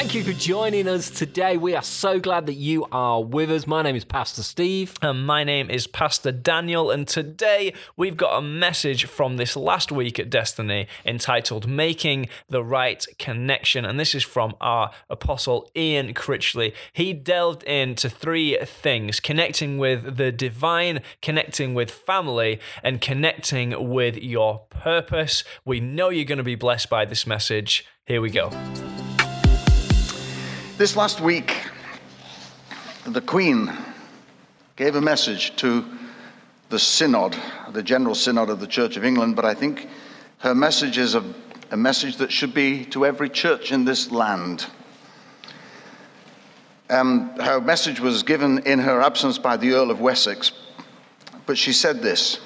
Thank you for joining us today. We are so glad that you are with us. My name is Pastor Steve. And my name is Pastor Daniel, and today we've got a message from this last week at Destiny entitled Making the Right Connection. And this is from our apostle Ian Critchley. He delved into three things connecting with the divine, connecting with family, and connecting with your purpose. We know you're going to be blessed by this message. Here we go. This last week, the Queen gave a message to the Synod, the General Synod of the Church of England, but I think her message is a, a message that should be to every church in this land. Um, her message was given in her absence by the Earl of Wessex, but she said this.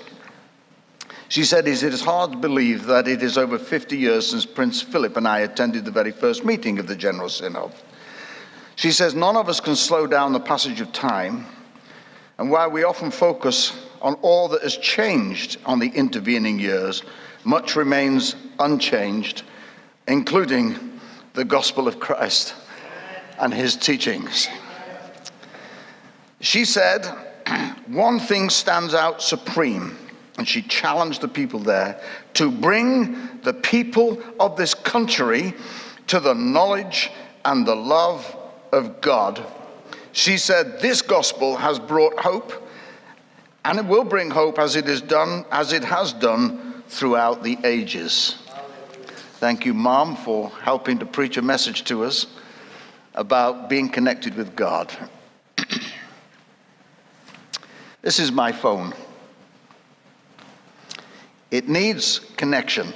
She said, It is hard to believe that it is over 50 years since Prince Philip and I attended the very first meeting of the General Synod. She says, None of us can slow down the passage of time, and while we often focus on all that has changed on the intervening years, much remains unchanged, including the gospel of Christ and his teachings. She said, One thing stands out supreme, and she challenged the people there to bring the people of this country to the knowledge and the love of God. She said, This gospel has brought hope, and it will bring hope as it is done, as it has done throughout the ages. Thank you, Mom, for helping to preach a message to us about being connected with God. this is my phone. It needs connection.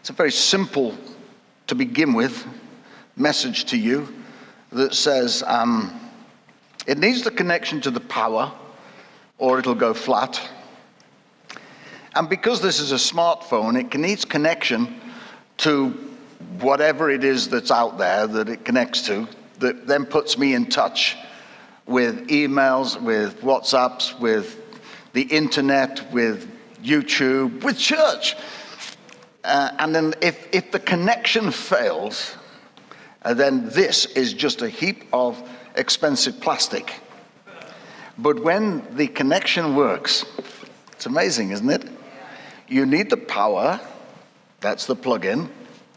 It's a very simple, to begin with, message to you that says um, it needs the connection to the power or it'll go flat. And because this is a smartphone, it needs connection to whatever it is that's out there that it connects to, that then puts me in touch with emails, with WhatsApps, with the internet, with YouTube, with church. Uh, and then if, if the connection fails, and then this is just a heap of expensive plastic. But when the connection works, it's amazing, isn't it? You need the power, that's the plug in,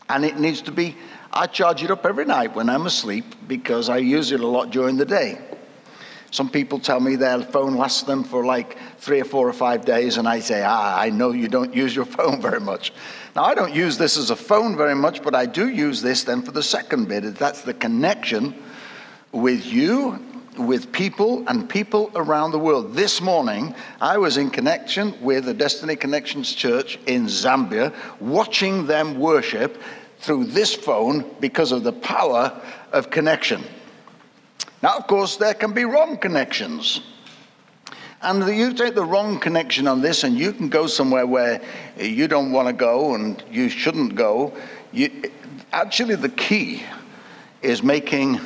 and it needs to be. I charge it up every night when I'm asleep because I use it a lot during the day. Some people tell me their phone lasts them for like three or four or five days, and I say, Ah, I know you don't use your phone very much. Now, I don't use this as a phone very much, but I do use this then for the second bit. That's the connection with you, with people, and people around the world. This morning, I was in connection with the Destiny Connections Church in Zambia, watching them worship through this phone because of the power of connection. Now, of course, there can be wrong connections. And you take the wrong connection on this, and you can go somewhere where you don't want to go and you shouldn't go. You, actually, the key is making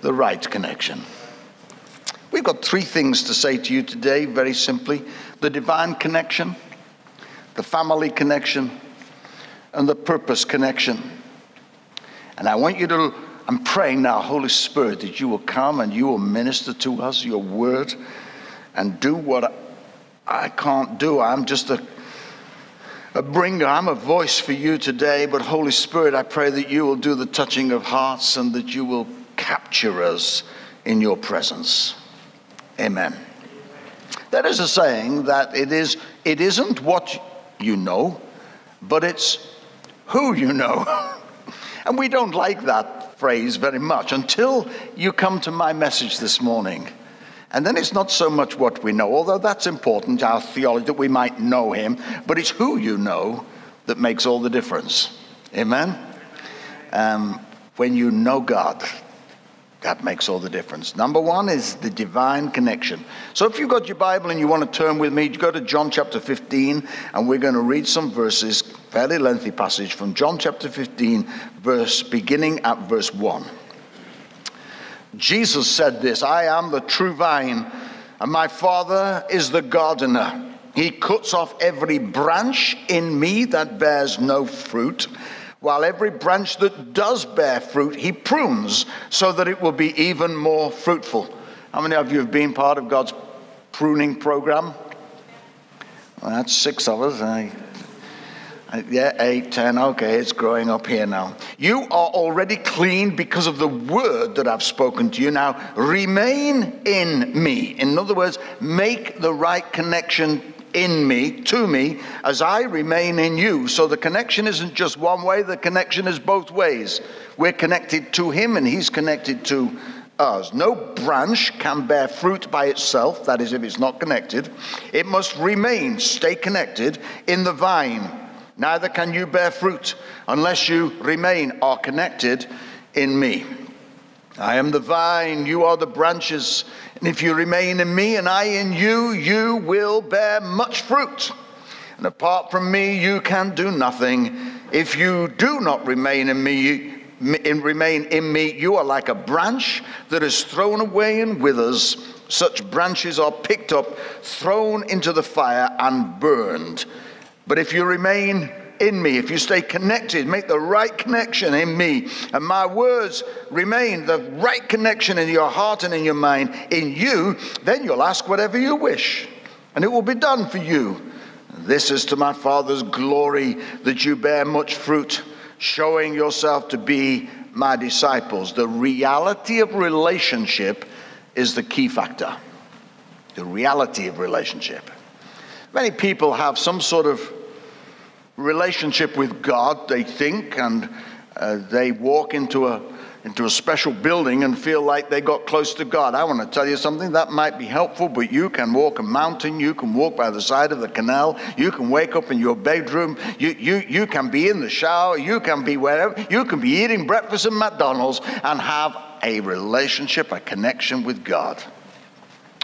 the right connection. We've got three things to say to you today, very simply the divine connection, the family connection, and the purpose connection. And I want you to I'm praying now, Holy Spirit, that you will come and you will minister to us your word and do what I can't do. I'm just a, a bringer, I'm a voice for you today. But Holy Spirit, I pray that you will do the touching of hearts and that you will capture us in your presence. Amen. That is a saying that it is it isn't what you know, but it's who you know. and we don't like that phrase very much until you come to my message this morning. And then it's not so much what we know, although that's important, our theology, that we might know him, but it's who you know that makes all the difference. Amen? Um, when you know God, that makes all the difference. Number one is the divine connection. So if you've got your Bible and you want to turn with me, go to John chapter 15, and we're going to read some verses, fairly lengthy passage from John chapter 15, verse beginning at verse 1. Jesus said this I am the true vine, and my Father is the gardener. He cuts off every branch in me that bears no fruit while every branch that does bear fruit, he prunes so that it will be even more fruitful. How many of you have been part of God's pruning program? Well, that's six of us. I, Uh, yeah, eight, ten. Okay, it's growing up here now. You are already clean because of the word that I've spoken to you. Now, remain in me. In other words, make the right connection in me, to me, as I remain in you. So the connection isn't just one way, the connection is both ways. We're connected to Him and He's connected to us. No branch can bear fruit by itself, that is, if it's not connected. It must remain, stay connected in the vine. Neither can you bear fruit unless you remain or connected in me. I am the vine, you are the branches. And if you remain in me and I in you, you will bear much fruit. And apart from me, you can do nothing. If you do not remain in me, in, remain in me, you are like a branch that is thrown away and withers. Such branches are picked up, thrown into the fire, and burned. But if you remain in me, if you stay connected, make the right connection in me, and my words remain the right connection in your heart and in your mind, in you, then you'll ask whatever you wish, and it will be done for you. This is to my Father's glory that you bear much fruit showing yourself to be my disciples. The reality of relationship is the key factor. The reality of relationship. Many people have some sort of relationship with God, they think, and uh, they walk into a into a special building and feel like they got close to God. I want to tell you something that might be helpful, but you can walk a mountain, you can walk by the side of the canal, you can wake up in your bedroom, you, you, you can be in the shower, you can be wherever, you can be eating breakfast at McDonald's and have a relationship, a connection with God.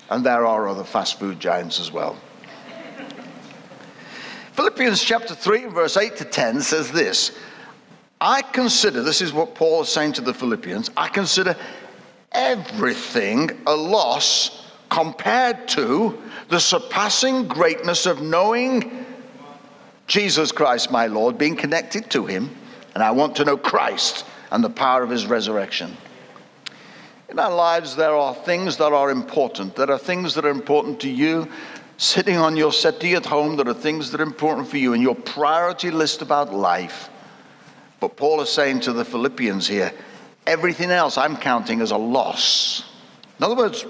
And there are other fast food giants as well. Philippians chapter 3, verse 8 to 10 says this I consider, this is what Paul is saying to the Philippians, I consider everything a loss compared to the surpassing greatness of knowing Jesus Christ, my Lord, being connected to him. And I want to know Christ and the power of his resurrection. In our lives, there are things that are important. There are things that are important to you. Sitting on your settee at home, there are things that are important for you in your priority list about life. But Paul is saying to the Philippians here, everything else I'm counting as a loss. In other words,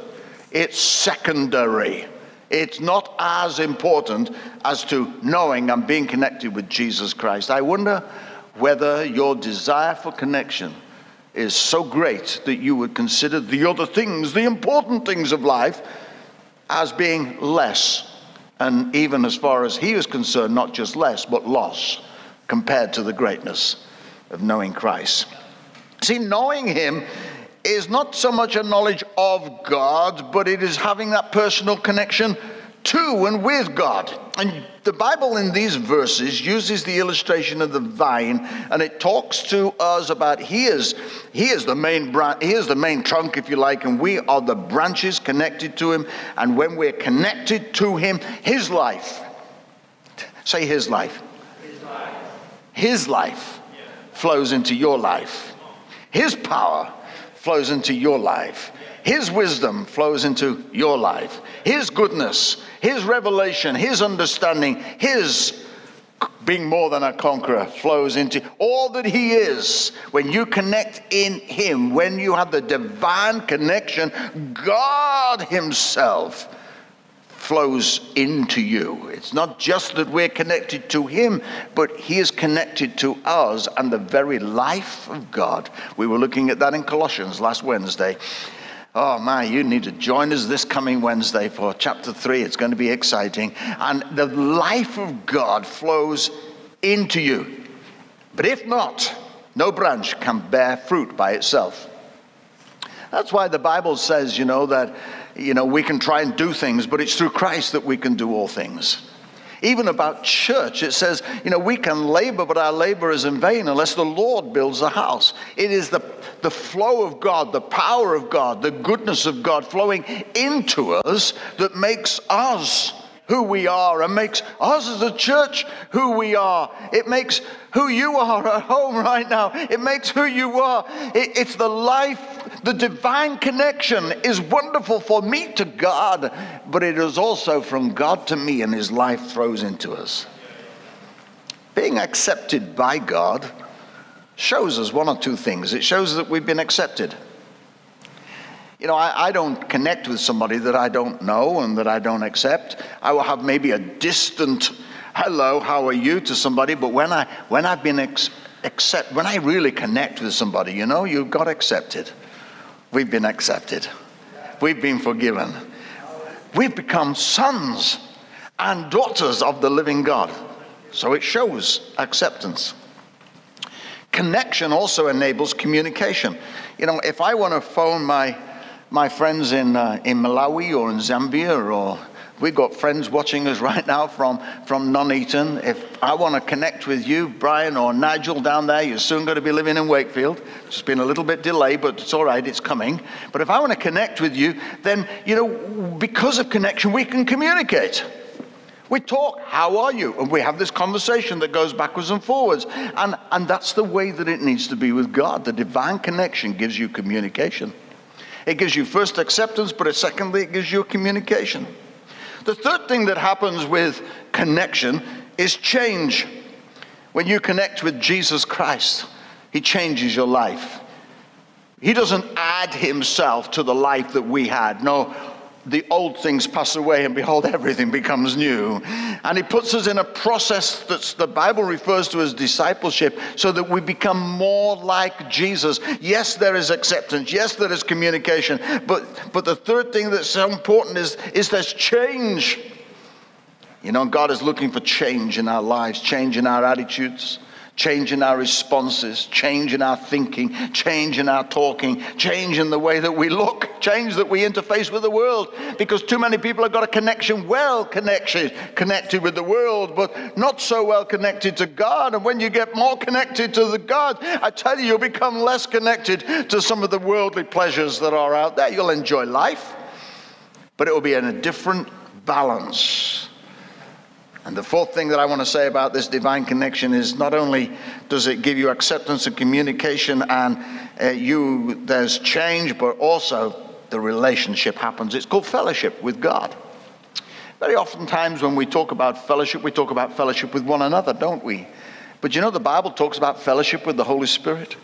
it's secondary. It's not as important as to knowing I'm being connected with Jesus Christ. I wonder whether your desire for connection is so great that you would consider the other things, the important things of life, as being less. And even as far as he was concerned, not just less, but loss compared to the greatness of knowing Christ. See, knowing Him is not so much a knowledge of God, but it is having that personal connection to and with God. And the Bible in these verses uses the illustration of the vine and it talks to us about he is he is the main branch he is the main trunk if you like and we are the branches connected to him and when we're connected to him his life say his life his life, his life flows into your life. His power flows into your life. His wisdom flows into your life. His goodness, His revelation, His understanding, His being more than a conqueror flows into all that He is. When you connect in Him, when you have the divine connection, God Himself flows into you. It's not just that we're connected to Him, but He is connected to us and the very life of God. We were looking at that in Colossians last Wednesday. Oh man, you need to join us this coming Wednesday for chapter 3. It's going to be exciting. And the life of God flows into you. But if not, no branch can bear fruit by itself. That's why the Bible says, you know, that you know, we can try and do things, but it's through Christ that we can do all things. Even about church, it says, you know, we can labor, but our labor is in vain unless the Lord builds the house. It is the, the flow of God, the power of God, the goodness of God flowing into us that makes us who we are and makes us as a church who we are. It makes who you are at home right now. It makes who you are. It, it's the life, the divine connection is wonderful for me to God, but it is also from God to me, and His life throws into us. Being accepted by God shows us one or two things. It shows that we've been accepted. You know, I, I, don't connect with somebody that I don't know and that I don't accept. I will have maybe a distant hello, how are you to somebody, but when I when I've been ex- accept when I really connect with somebody, you know, you got accepted. We've been accepted. We've been forgiven. We've become sons and daughters of the living God. So it shows acceptance. Connection also enables communication. You know, if I want to phone my, my friends in, uh, in Malawi or in Zambia or We've got friends watching us right now from, from Nuneaton. If I want to connect with you, Brian or Nigel down there, you're soon going to be living in Wakefield. It's been a little bit delayed, but it's all right, it's coming. But if I want to connect with you, then, you know, because of connection, we can communicate. We talk, how are you? And we have this conversation that goes backwards and forwards. And, and that's the way that it needs to be with God. The divine connection gives you communication. It gives you first acceptance, but secondly, it gives you communication. The third thing that happens with connection is change. When you connect with Jesus Christ, He changes your life. He doesn't add Himself to the life that we had. No, the old things pass away and behold everything becomes new. And he puts us in a process that the bible refers to as discipleship so that we become more like jesus. Yes there is acceptance. Yes there is communication. But but the third thing that's so important is is there's change. You know god is looking for change in our lives change in our attitudes change in our responses, change in our thinking, change in our talking, change in the way that we look, change that we interface with the world. Because too many people have got a connection, well connected, connected with the world, but not so well connected to God. And when you get more connected to the God, I tell you, you'll become less connected to some of the worldly pleasures that are out there. You'll enjoy life, but it will be in a different balance. And the fourth thing that I want to say about this divine connection is not only does it give you acceptance and communication and uh, you there's change, but also the relationship happens. It's called fellowship with God. Very oftentimes when we talk about fellowship, we talk about fellowship with one another, don't we? But you know the Bible talks about fellowship with the Holy Spirit.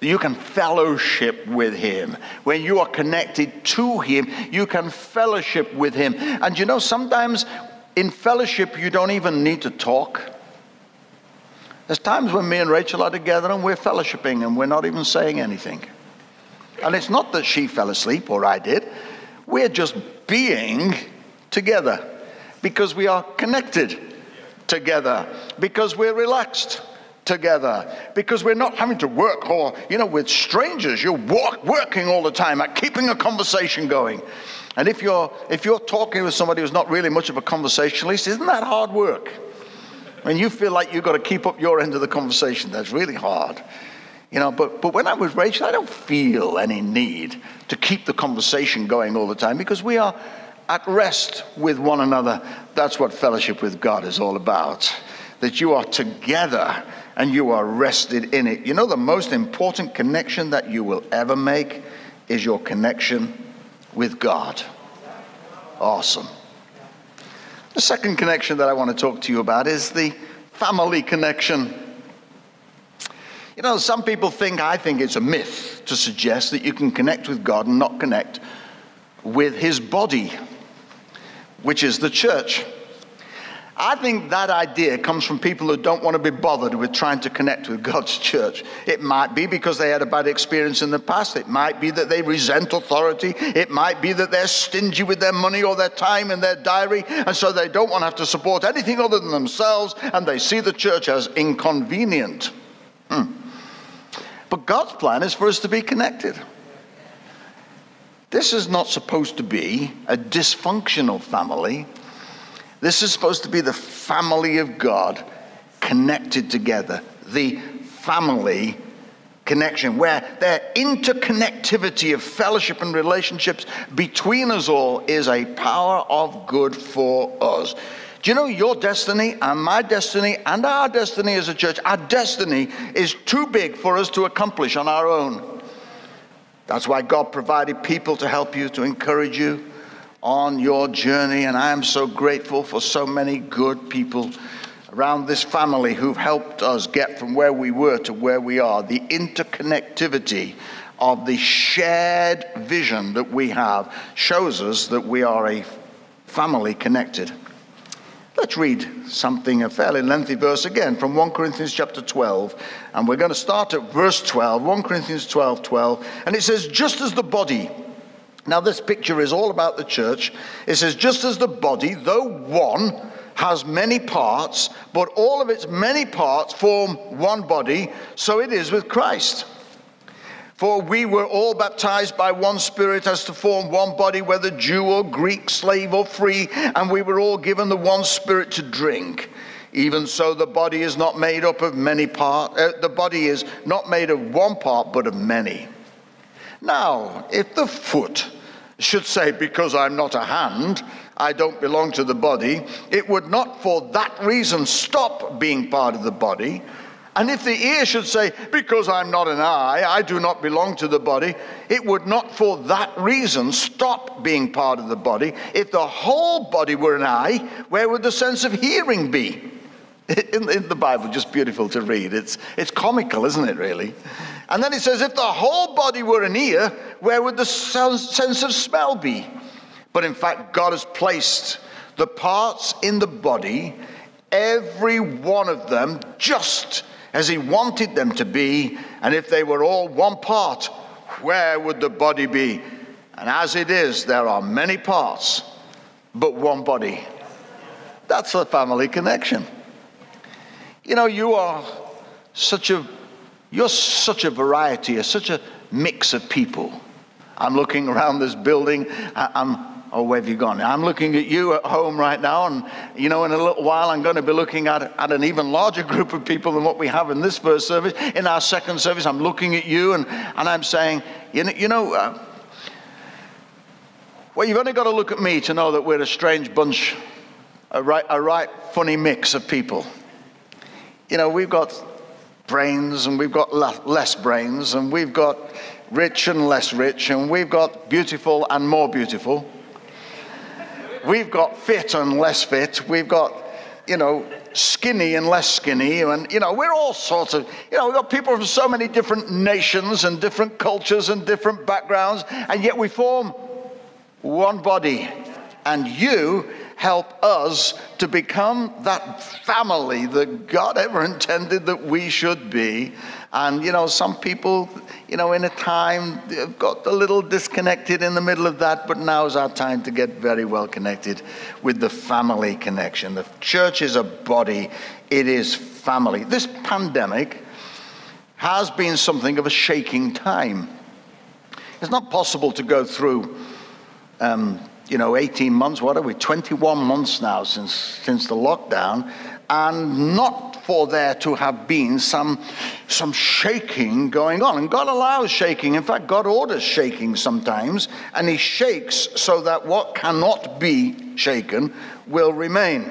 You can fellowship with Him. When you are connected to Him, you can fellowship with Him. And you know, sometimes in fellowship, you don't even need to talk. There's times when me and Rachel are together and we're fellowshipping and we're not even saying anything. And it's not that she fell asleep or I did. We're just being together because we are connected together, because we're relaxed together, because we're not having to work or, you know, with strangers. You're walk, working all the time at keeping a conversation going. And if you're, if you're talking with somebody who's not really much of a conversationalist, isn't that hard work? When you feel like you've got to keep up your end of the conversation, that's really hard. You know, but, but when I'm with Rachel, I don't feel any need to keep the conversation going all the time because we are at rest with one another. That's what fellowship with God is all about. That you are together and you are rested in it. You know, the most important connection that you will ever make is your connection with God. Awesome. The second connection that I want to talk to you about is the family connection. You know, some people think, I think it's a myth to suggest that you can connect with God and not connect with his body, which is the church. I think that idea comes from people who don't want to be bothered with trying to connect with God's church. It might be because they had a bad experience in the past. It might be that they resent authority. It might be that they're stingy with their money or their time and their diary, and so they don't want to have to support anything other than themselves, and they see the church as inconvenient. Hmm. But God's plan is for us to be connected. This is not supposed to be a dysfunctional family this is supposed to be the family of God connected together, the family connection, where their interconnectivity of fellowship and relationships between us all is a power of good for us. Do you know your destiny and my destiny and our destiny as a church? Our destiny is too big for us to accomplish on our own. That's why God provided people to help you, to encourage you on your journey. And I am so grateful for so many good people around this family who've helped us get from where we were to where we are. The interconnectivity of the shared vision that we have shows us that we are a family connected. Let's read something, a fairly lengthy verse again from 1 Corinthians chapter 12. And we're going to start at verse 12, 1 Corinthians 12 12. And it says, Just as the body, now this picture is all about the church. It says, Just as the body, though one, has many parts, but all of its many parts form one body, so it is with Christ. For we were all baptized by one Spirit as to form one body, whether Jew or Greek, slave or free, and we were all given the one Spirit to drink. Even so, the body is not made up of many parts. Uh, the body is not made of one part, but of many. Now, if the foot should say, Because I'm not a hand, I don't belong to the body, it would not for that reason stop being part of the body. And if the ear should say, Because I'm not an eye, I do not belong to the body, it would not for that reason stop being part of the body. If the whole body were an eye, where would the sense of hearing be? In, in the Bible, just beautiful to read. It's, it's comical, isn't it, really? And then it says, If the whole body were an ear, where would the sense of smell be? But in fact, God has placed the parts in the body, every one of them, just as he wanted them to be. And if they were all one part, where would the body be? And as it is, there are many parts, but one body. That's the family connection. You know, you are such a you're such a variety, you're such a mix of people. I'm looking around this building. I'm Oh, where have you gone? I'm looking at you at home right now, and you know, in a little while, I'm going to be looking at, at an even larger group of people than what we have in this first service. In our second service, I'm looking at you, and, and I'm saying, you know, you know uh, well, you've only got to look at me to know that we're a strange bunch, a right, a right funny mix of people. You know, we've got brains, and we've got less brains, and we've got rich and less rich, and we've got beautiful and more beautiful. We've got fit and less fit. We've got, you know, skinny and less skinny. And, you know, we're all sorts of, you know, we've got people from so many different nations and different cultures and different backgrounds, and yet we form one body. And you help us to become that family that God ever intended that we should be. And, you know, some people, you know, in a time they've got a little disconnected in the middle of that, but now is our time to get very well connected with the family connection. The church is a body, it is family. This pandemic has been something of a shaking time. It's not possible to go through um, you know, 18 months, what are we, 21 months now since, since the lockdown, and not for there to have been some, some shaking going on. And God allows shaking. In fact, God orders shaking sometimes, and He shakes so that what cannot be shaken will remain.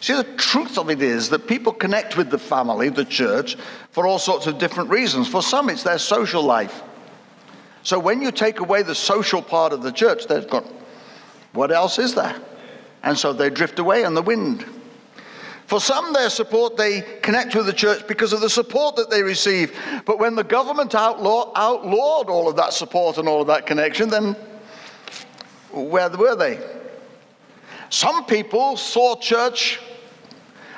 See, the truth of it is that people connect with the family, the church, for all sorts of different reasons. For some, it's their social life. So when you take away the social part of the church, they've got what else is there? And so they drift away in the wind. For some, their support, they connect with the church because of the support that they receive. But when the government outlaw, outlawed all of that support and all of that connection, then where were they? Some people saw church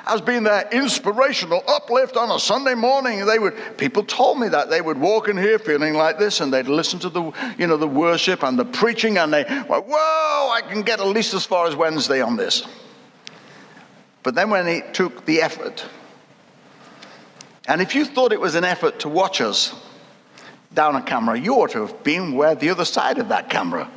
as being their inspirational uplift on a Sunday morning. They would, people told me that they would walk in here feeling like this, and they'd listen to the, you know, the worship and the preaching, and they went, "Whoa, I can get at least as far as Wednesday on this." But then when it took the effort, and if you thought it was an effort to watch us down a camera, you ought to have been where the other side of that camera.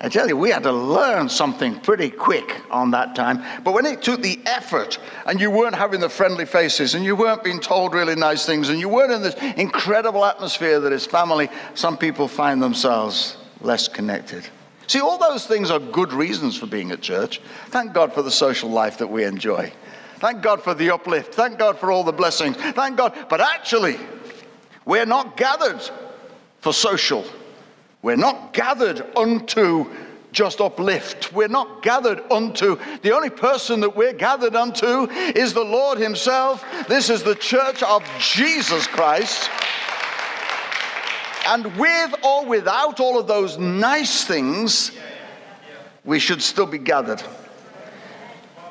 I tell you, we had to learn something pretty quick on that time. But when it took the effort, and you weren't having the friendly faces, and you weren't being told really nice things, and you weren't in this incredible atmosphere that is family, some people find themselves less connected. See, all those things are good reasons for being at church. Thank God for the social life that we enjoy. Thank God for the uplift. Thank God for all the blessings. Thank God. But actually, we're not gathered for social. We're not gathered unto just uplift. We're not gathered unto, the only person that we're gathered unto is the Lord Himself. This is the church of Jesus Christ. And with or without all of those nice things, we should still be gathered.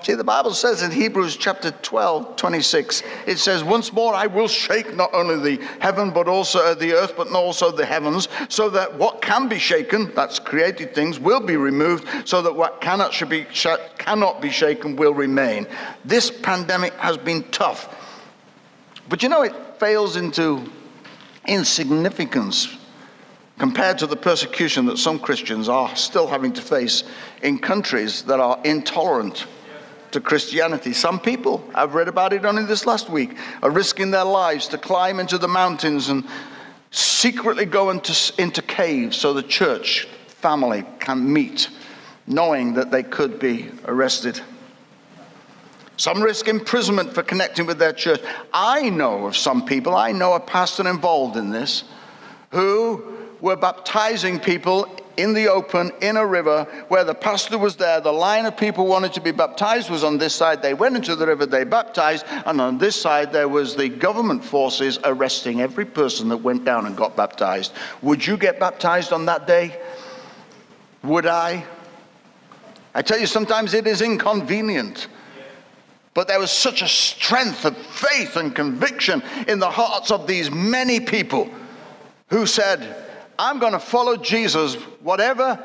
See, the Bible says in Hebrews chapter 12, 26, it says, Once more I will shake not only the heaven, but also the earth, but also the heavens, so that what can be shaken, that's created things, will be removed, so that what cannot, should be, cannot be shaken will remain. This pandemic has been tough. But you know, it fails into insignificance compared to the persecution that some Christians are still having to face in countries that are intolerant to Christianity. Some people, I've read about it only this last week, are risking their lives to climb into the mountains and secretly go into, into caves so the church family can meet, knowing that they could be arrested. Some risk imprisonment for connecting with their church. I know of some people, I know a pastor involved in this, who were baptizing people in the open in a river where the pastor was there. The line of people wanted to be baptized was on this side. They went into the river, they baptized, and on this side there was the government forces arresting every person that went down and got baptized. Would you get baptized on that day? Would I? I tell you, sometimes it is inconvenient. But there was such a strength of faith and conviction in the hearts of these many people who said, I'm going to follow Jesus, whatever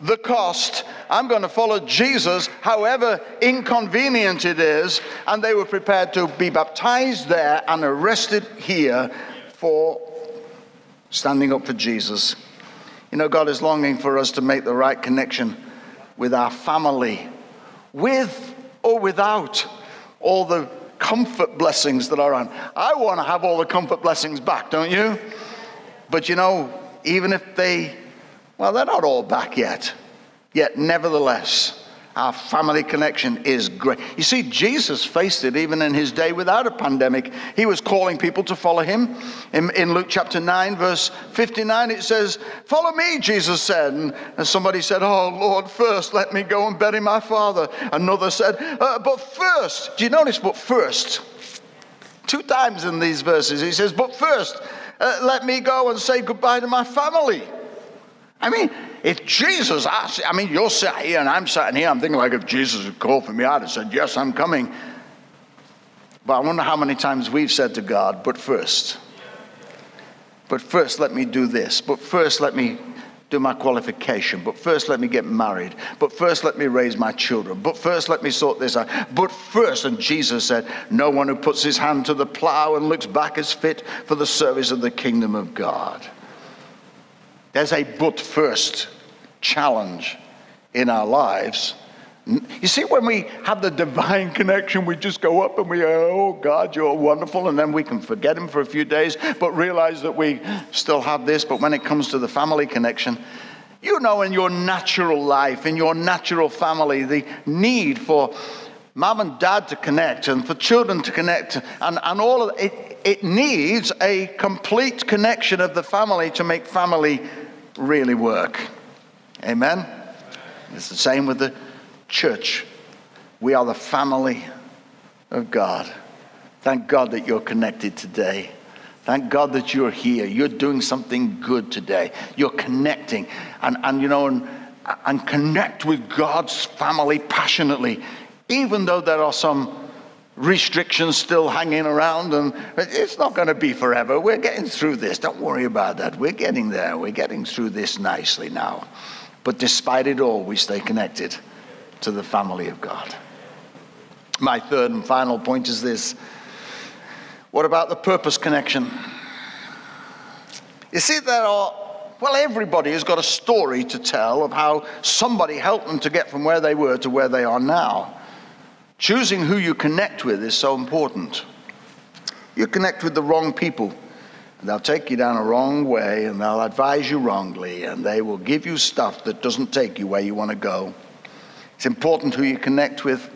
the cost. I'm going to follow Jesus, however inconvenient it is. And they were prepared to be baptized there and arrested here for standing up for Jesus. You know, God is longing for us to make the right connection with our family, with or without all the comfort blessings that are on. I want to have all the comfort blessings back, don't you? But you know, even if they, well, they're not all back yet. Yet, nevertheless, our family connection is great. You see, Jesus faced it even in his day without a pandemic. He was calling people to follow him. In, in Luke chapter 9, verse 59, it says, Follow me, Jesus said. And, and somebody said, Oh, Lord, first let me go and bury my father. Another said, uh, But first, do you notice, but first? Two times in these verses, he says, But first, uh, let me go and say goodbye to my family. I mean, if Jesus asked, I mean, you're sitting here and I'm sitting here, I'm thinking like if Jesus had called for me, I'd have said, Yes, I'm coming. But I wonder how many times we've said to God, But first, but first let me do this, but first let me do my qualification. But first, let me get married. But first, let me raise my children. But first, let me sort this out. But first, and Jesus said, No one who puts his hand to the plow and looks back is fit for the service of the kingdom of God. There's a but first challenge in our lives you see, when we have the divine connection, we just go up and we Oh, God, you're wonderful. And then we can forget Him for a few days, but realize that we still have this. But when it comes to the family connection, you know, in your natural life, in your natural family, the need for mom and dad to connect and for children to connect and, and all of it, it needs a complete connection of the family to make family really work. Amen? It's the same with the church. We are the family of God. Thank God that you're connected today. Thank God that you're here. You're doing something good today. You're connecting. And, and you know, and, and connect with God's family passionately, even though there are some restrictions still hanging around. And it's not going to be forever. We're getting through this. Don't worry about that. We're getting there. We're getting through this nicely now. But despite it all, we stay connected to the family of God. My third and final point is this what about the purpose connection? You see, there are Well, everybody has got a story to tell of how somebody helped them to get from where they were to where they are now. Choosing who you connect with is so important. You connect with the wrong people, and they'll take you down a wrong way, and they'll advise you wrongly, and they will give you stuff that doesn't take you where you want to go. It's important who you connect with.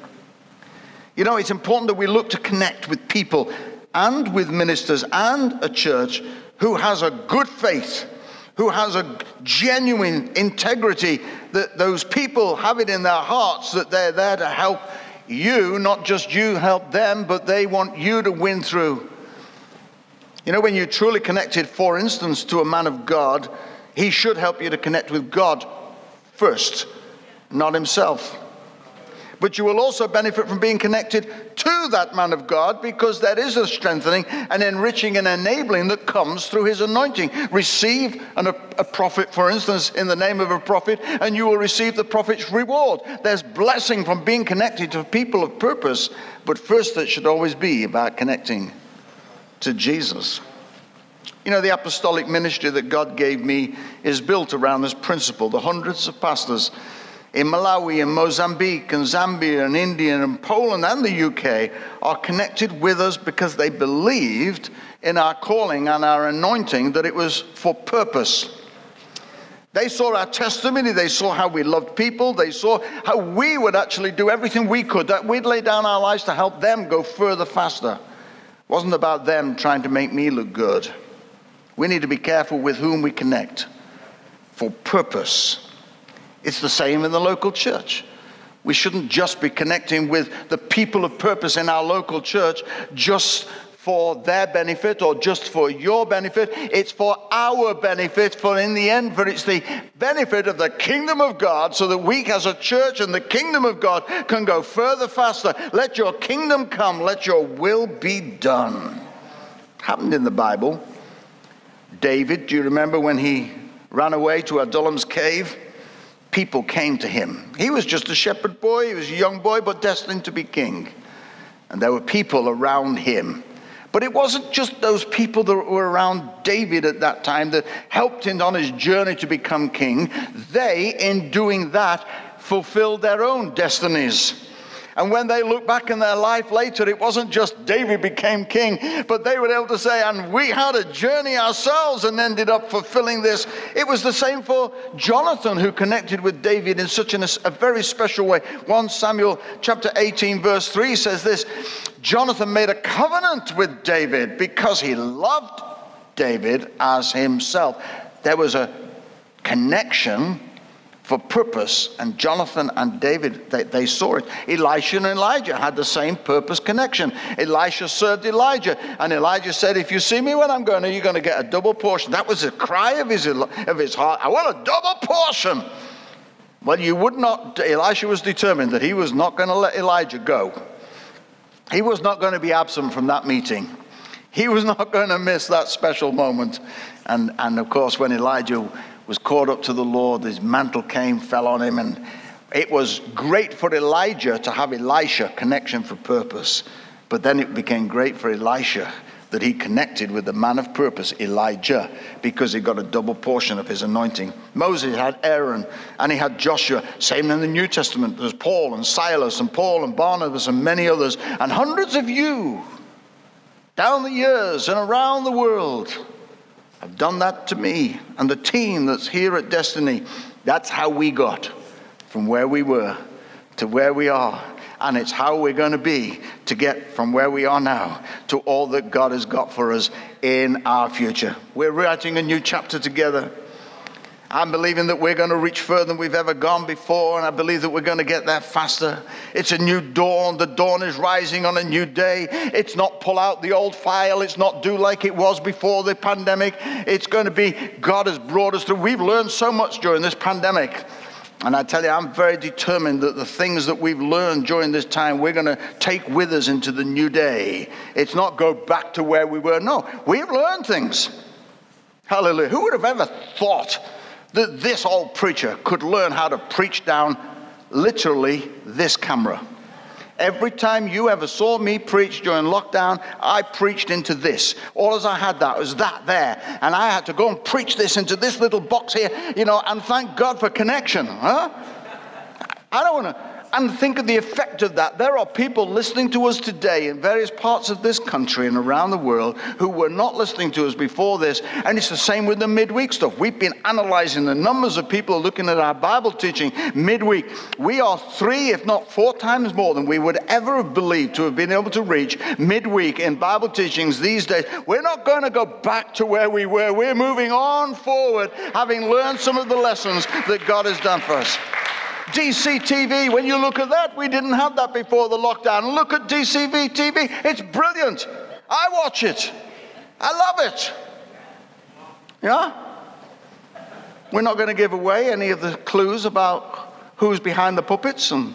You know, it's important that we look to connect with people and with ministers and a church who has a good faith, who has a genuine integrity, that those people have it in their hearts that they're there to help you, not just you help them, but they want you to win through. You know, when you're truly connected, for instance, to a man of God, he should help you to connect with God first, not himself. But you will also benefit from being connected to that man of God because there is a strengthening and enriching and enabling that comes through his anointing. Receive an, a, a prophet, for instance, in the name of a prophet, and you will receive the prophet's reward. There's blessing from being connected to people of purpose, but first it should always be about connecting to Jesus. You know, the apostolic ministry that God gave me is built around this principle. The hundreds of pastors in Malawi and Mozambique and Zambia and India and Poland and the UK are connected with us because they believed in our calling and our anointing that it was for purpose. They saw our testimony, they saw how we loved people, they saw how we would actually do everything we could, that we'd lay down our lives to help them go further faster. It wasn't about them trying to make me look good. We need to be careful with whom we connect for purpose. It's the same in the local church. We shouldn't just be connecting with the people of purpose in our local church just for their benefit or just for your benefit. It's for our benefit, for in the end, for it's the benefit of the kingdom of God, so that we as a church and the kingdom of God can go further faster. Let your kingdom come, let your will be done. Happened in the Bible. David, do you remember when he ran away to Adullam's cave? People came to him. He was just a shepherd boy, he was a young boy, but destined to be king. And there were people around him. But it wasn't just those people that were around David at that time that helped him on his journey to become king. They, in doing that, fulfilled their own destinies. And when they look back in their life later, it wasn't just David became king, but they were able to say, and we had a journey ourselves and ended up fulfilling this. It was the same for Jonathan, who connected with David in such an, a very special way. 1 Samuel chapter 18, verse 3 says this Jonathan made a covenant with David because he loved David as himself. There was a connection for purpose. And Jonathan and David, they, they, saw it. Elisha and Elijah had the same purpose connection. Elisha served Elijah, and Elijah said, If you see me when I'm going, you're going to get a double portion. That was a cry of his, of his heart. I want a double portion. Well, you would not, Elisha was determined that he was not going to let Elijah go. He was not going to be absent from that meeting. He was not going to miss that special moment. And, and of course, when Elijah was caught up to the Lord. His mantle came, fell on him, and it was great for Elijah to have Elisha connection for purpose. But then it became great for Elisha that he connected with the man of purpose, Elijah, because he got a double portion of his anointing. Moses had Aaron and he had Joshua. Same in the New Testament. There's Paul and Silas and Paul and Barnabas and many others, and hundreds of you down the years and around the world have done that to me and the team that's here at Destiny. That's how we got from where we were to where we are. And it's how we're going to be to get from where we are now to all that God has got for us in our future. We're writing a new chapter together. I'm believing that we're going to reach further than we've ever gone before, and I believe that we're going to get there faster. It's a new dawn. The dawn is rising on a new day. It's not pull out the old file, it's not do like it was before the pandemic. It's going to be God has brought us through. We've learned so much during this pandemic. And I tell you, I'm very determined that the things that we've learned during this time, we're going to take with us into the new day. It's not go back to where we were. No, we've learned things. Hallelujah. Who would have ever thought that this old preacher could learn how to preach down literally this camera. Every time you ever saw me preach during lockdown, I preached into this. All as I had that was that there. And I had to go and preach this into this little box here, you know, and thank God for connection. Huh? I don't want to and think of the effect of that. There are people listening to us today in various parts of this country and around the world who were not listening to us before this. And it's the same with the midweek stuff. We've been analyzing the numbers of people looking at our Bible teaching midweek. We are three, if not four times more than we would ever have believed to have been able to reach midweek in Bible teachings these days. We're not going to go back to where we were. We're moving on forward, having learned some of the lessons that God has done for us. DCTV, when you look at that, we didn't have that before the lockdown. Look at DCV TV, it's brilliant. I watch it, I love it. Yeah? We're not going to give away any of the clues about who's behind the puppets and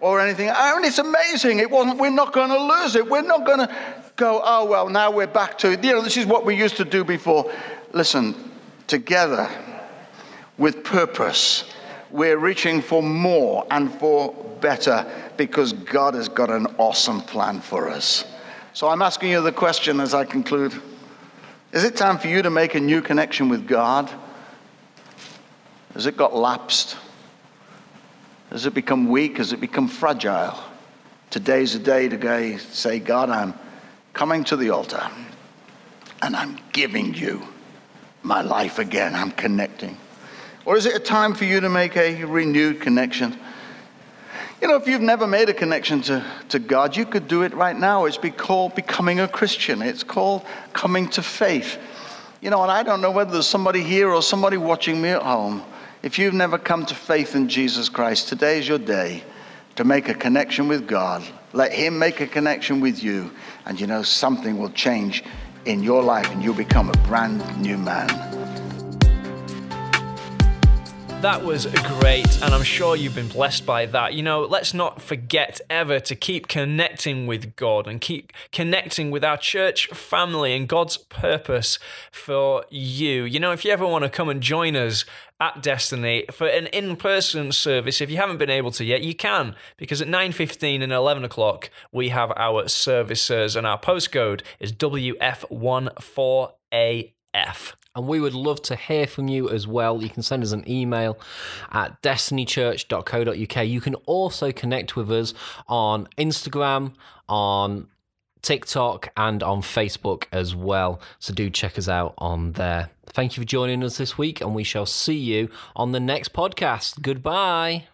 or anything. I mean, it's amazing. It wasn't. We're not going to lose it. We're not going to go. Oh well, now we're back to you know. This is what we used to do before. Listen, together, with purpose, we're reaching for more and for better because God has got an awesome plan for us. So I'm asking you the question as I conclude Is it time for you to make a new connection with God? Has it got lapsed? Has it become weak? Has it become fragile? Today's a day to say, God, I'm coming to the altar and I'm giving you my life again. I'm connecting. Or is it a time for you to make a renewed connection? You know, if you've never made a connection to, to God, you could do it right now. It's be called becoming a Christian, it's called coming to faith. You know, and I don't know whether there's somebody here or somebody watching me at home. If you've never come to faith in Jesus Christ, today is your day to make a connection with God. Let Him make a connection with you, and you know, something will change in your life, and you'll become a brand new man. That was great, and I'm sure you've been blessed by that. You know, let's not forget ever to keep connecting with God and keep connecting with our church family and God's purpose for you. You know, if you ever want to come and join us at Destiny for an in-person service, if you haven't been able to yet, you can because at 9:15 and 11 o'clock we have our services, and our postcode is WF14AF. And we would love to hear from you as well. You can send us an email at destinychurch.co.uk. You can also connect with us on Instagram, on TikTok, and on Facebook as well. So do check us out on there. Thank you for joining us this week, and we shall see you on the next podcast. Goodbye.